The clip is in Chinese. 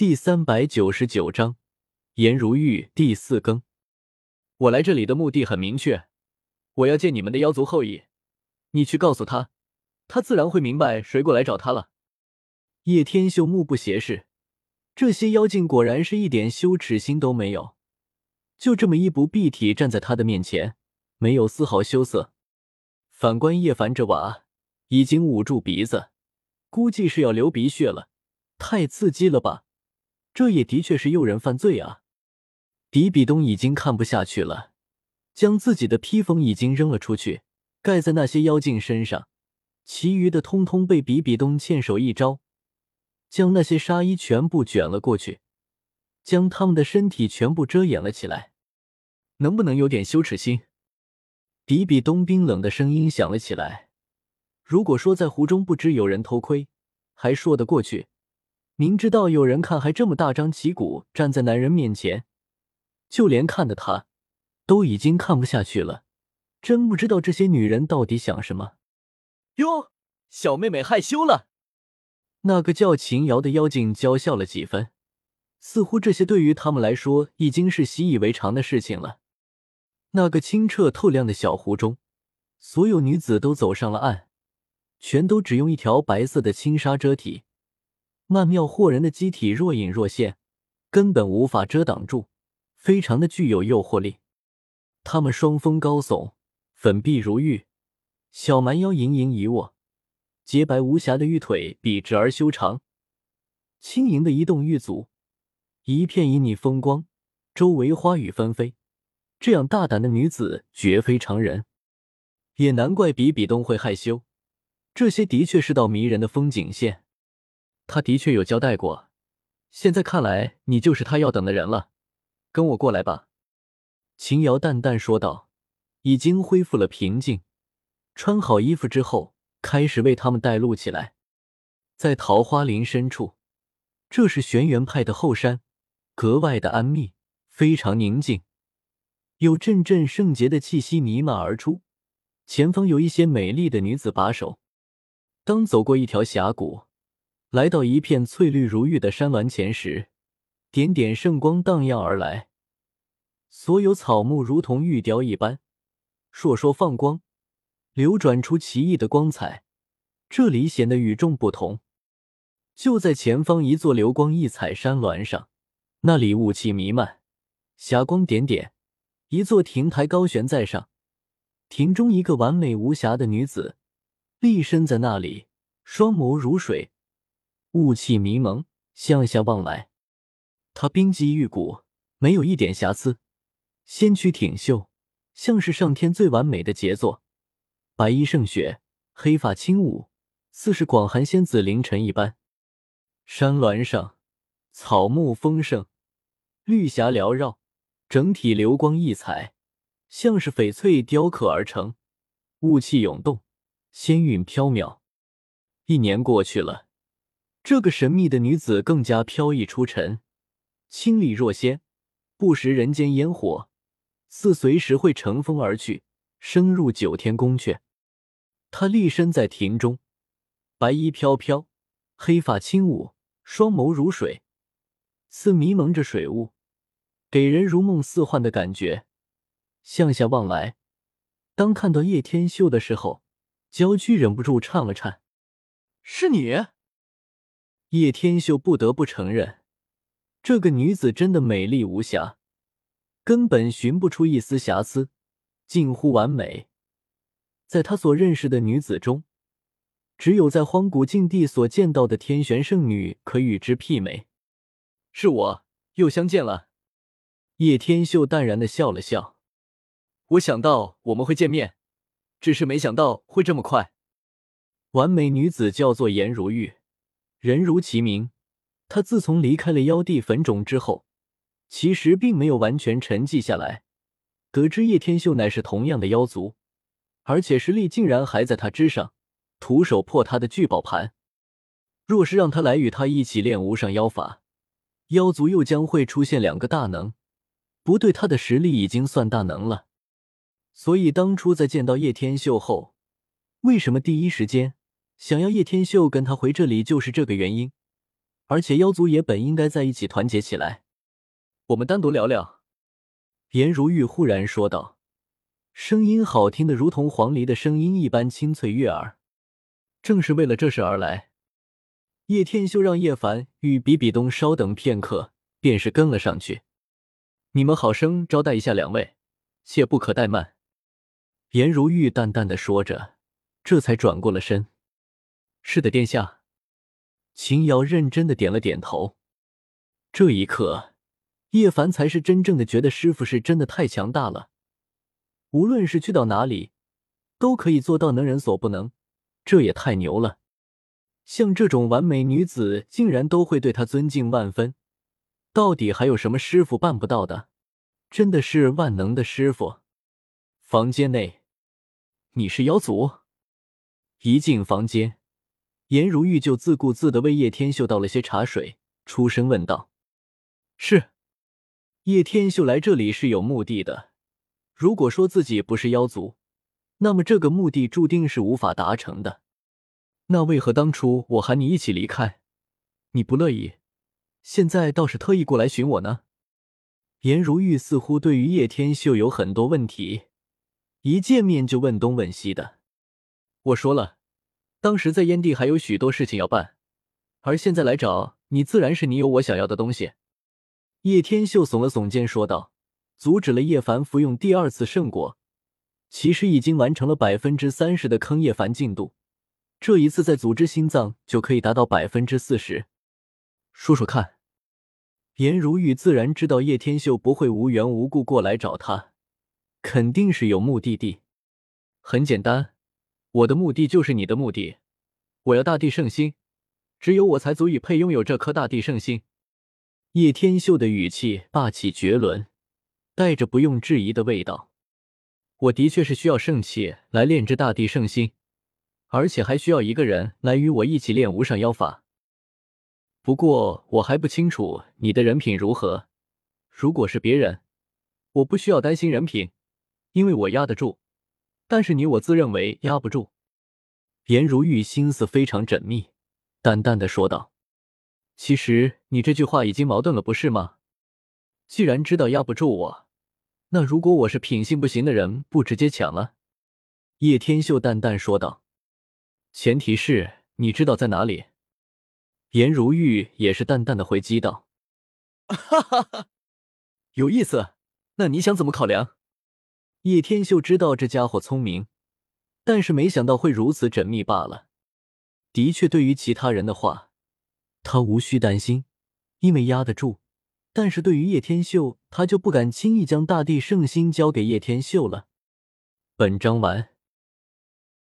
第三百九十九章颜如玉第四更。我来这里的目的很明确，我要见你们的妖族后裔。你去告诉他，他自然会明白谁过来找他了。叶天秀目不斜视，这些妖精果然是一点羞耻心都没有，就这么衣不蔽体站在他的面前，没有丝毫羞涩。反观叶凡这娃，已经捂住鼻子，估计是要流鼻血了，太刺激了吧！这也的确是诱人犯罪啊！比比东已经看不下去了，将自己的披风已经扔了出去，盖在那些妖精身上，其余的通通被比比东欠手一招，将那些纱衣全部卷了过去，将他们的身体全部遮掩了起来。能不能有点羞耻心？比比东冰冷的声音响了起来。如果说在湖中不知有人偷窥，还说得过去。明知道有人看，还这么大张旗鼓站在男人面前，就连看的他都已经看不下去了。真不知道这些女人到底想什么。哟，小妹妹害羞了。那个叫秦瑶的妖精娇笑了几分，似乎这些对于他们来说已经是习以为常的事情了。那个清澈透亮的小湖中，所有女子都走上了岸，全都只用一条白色的轻纱遮体。曼妙惑人的机体若隐若现，根本无法遮挡住，非常的具有诱惑力。他们双峰高耸，粉碧如玉，小蛮腰盈盈一握，洁白无瑕的玉腿笔直而修长，轻盈的移动玉足，一片旖旎风光，周围花雨纷飞。这样大胆的女子绝非常人，也难怪比比东会害羞。这些的确是道迷人的风景线。他的确有交代过，现在看来你就是他要等的人了，跟我过来吧。”秦瑶淡淡说道，已经恢复了平静。穿好衣服之后，开始为他们带路起来。在桃花林深处，这是玄元派的后山，格外的安谧，非常宁静，有阵阵圣洁的气息弥漫而出。前方有一些美丽的女子把守。当走过一条峡谷。来到一片翠绿如玉的山峦前时，点点圣光荡漾而来，所有草木如同玉雕一般，烁烁放光，流转出奇异的光彩。这里显得与众不同。就在前方一座流光溢彩山峦上，那里雾气弥漫，霞光点点，一座亭台高悬在上，亭中一个完美无瑕的女子立身在那里，双眸如水。雾气迷蒙，向下望来，他冰肌玉骨，没有一点瑕疵，纤躯挺秀，像是上天最完美的杰作。白衣胜雪，黑发轻舞，似是广寒仙子凌晨一般。山峦上草木丰盛，绿霞缭绕，整体流光溢彩，像是翡翠雕刻而成。雾气涌动，仙韵飘渺。一年过去了。这个神秘的女子更加飘逸出尘，清丽若仙，不食人间烟火，似随时会乘风而去，升入九天宫阙。她立身在庭中，白衣飘飘，黑发轻舞，双眸如水，似迷蒙着水雾，给人如梦似幻的感觉。向下望来，当看到叶天秀的时候，娇躯忍不住颤了颤。是你？叶天秀不得不承认，这个女子真的美丽无瑕，根本寻不出一丝瑕疵，近乎完美。在他所认识的女子中，只有在荒古禁地所见到的天玄圣女可与之媲美。是我又相见了。叶天秀淡然的笑了笑。我想到我们会见面，只是没想到会这么快。完美女子叫做颜如玉。人如其名，他自从离开了妖帝坟冢之后，其实并没有完全沉寂下来。得知叶天秀乃是同样的妖族，而且实力竟然还在他之上，徒手破他的聚宝盘。若是让他来与他一起练无上妖法，妖族又将会出现两个大能，不对他的实力已经算大能了。所以当初在见到叶天秀后，为什么第一时间？想要叶天秀跟他回这里，就是这个原因。而且妖族也本应该在一起团结起来。我们单独聊聊。”颜如玉忽然说道，声音好听的如同黄鹂的声音一般清脆悦耳。正是为了这事而来，叶天秀让叶凡与比比东稍等片刻，便是跟了上去。你们好生招待一下两位，切不可怠慢。颜如玉淡淡的说着，这才转过了身。是的，殿下。秦瑶认真的点了点头。这一刻。叶凡才是真正的觉得师傅是真的太强大了，无论是去到哪里，都可以做到能人所不能，这也太牛了。像这种完美女子，竟然都会对他尊敬万分，到底还有什么师傅办不到的？真的是万能的师傅。房间内，你是妖族？一进房间，颜如玉就自顾自的为叶天秀倒了些茶水，出声问道：“是。”叶天秀来这里是有目的的。如果说自己不是妖族，那么这个目的注定是无法达成的。那为何当初我喊你一起离开，你不乐意？现在倒是特意过来寻我呢？颜如玉似乎对于叶天秀有很多问题，一见面就问东问西的。我说了，当时在燕地还有许多事情要办，而现在来找你，自然是你有我想要的东西。叶天秀耸了耸肩，说道：“阻止了叶凡服用第二次圣果，其实已经完成了百分之三十的坑叶凡进度。这一次再组织心脏，就可以达到百分之四十。说说看。”颜如玉自然知道叶天秀不会无缘无故过来找他，肯定是有目的地。很简单，我的目的就是你的目的。我要大地圣心，只有我才足以配拥有这颗大地圣心。叶天秀的语气霸气绝伦，带着不用质疑的味道。我的确是需要圣器来炼制大地圣心，而且还需要一个人来与我一起练无上妖法。不过我还不清楚你的人品如何。如果是别人，我不需要担心人品，因为我压得住。但是你，我自认为压不住。颜如玉心思非常缜密，淡淡的说道。其实你这句话已经矛盾了，不是吗？既然知道压不住我，那如果我是品性不行的人，不直接抢了？叶天秀淡淡说道。前提是你知道在哪里。颜如玉也是淡淡的回击道。哈哈哈，有意思。那你想怎么考量？叶天秀知道这家伙聪明，但是没想到会如此缜密罢了。的确，对于其他人的话。他无需担心，因为压得住。但是对于叶天秀，他就不敢轻易将大地圣心交给叶天秀了。本章完。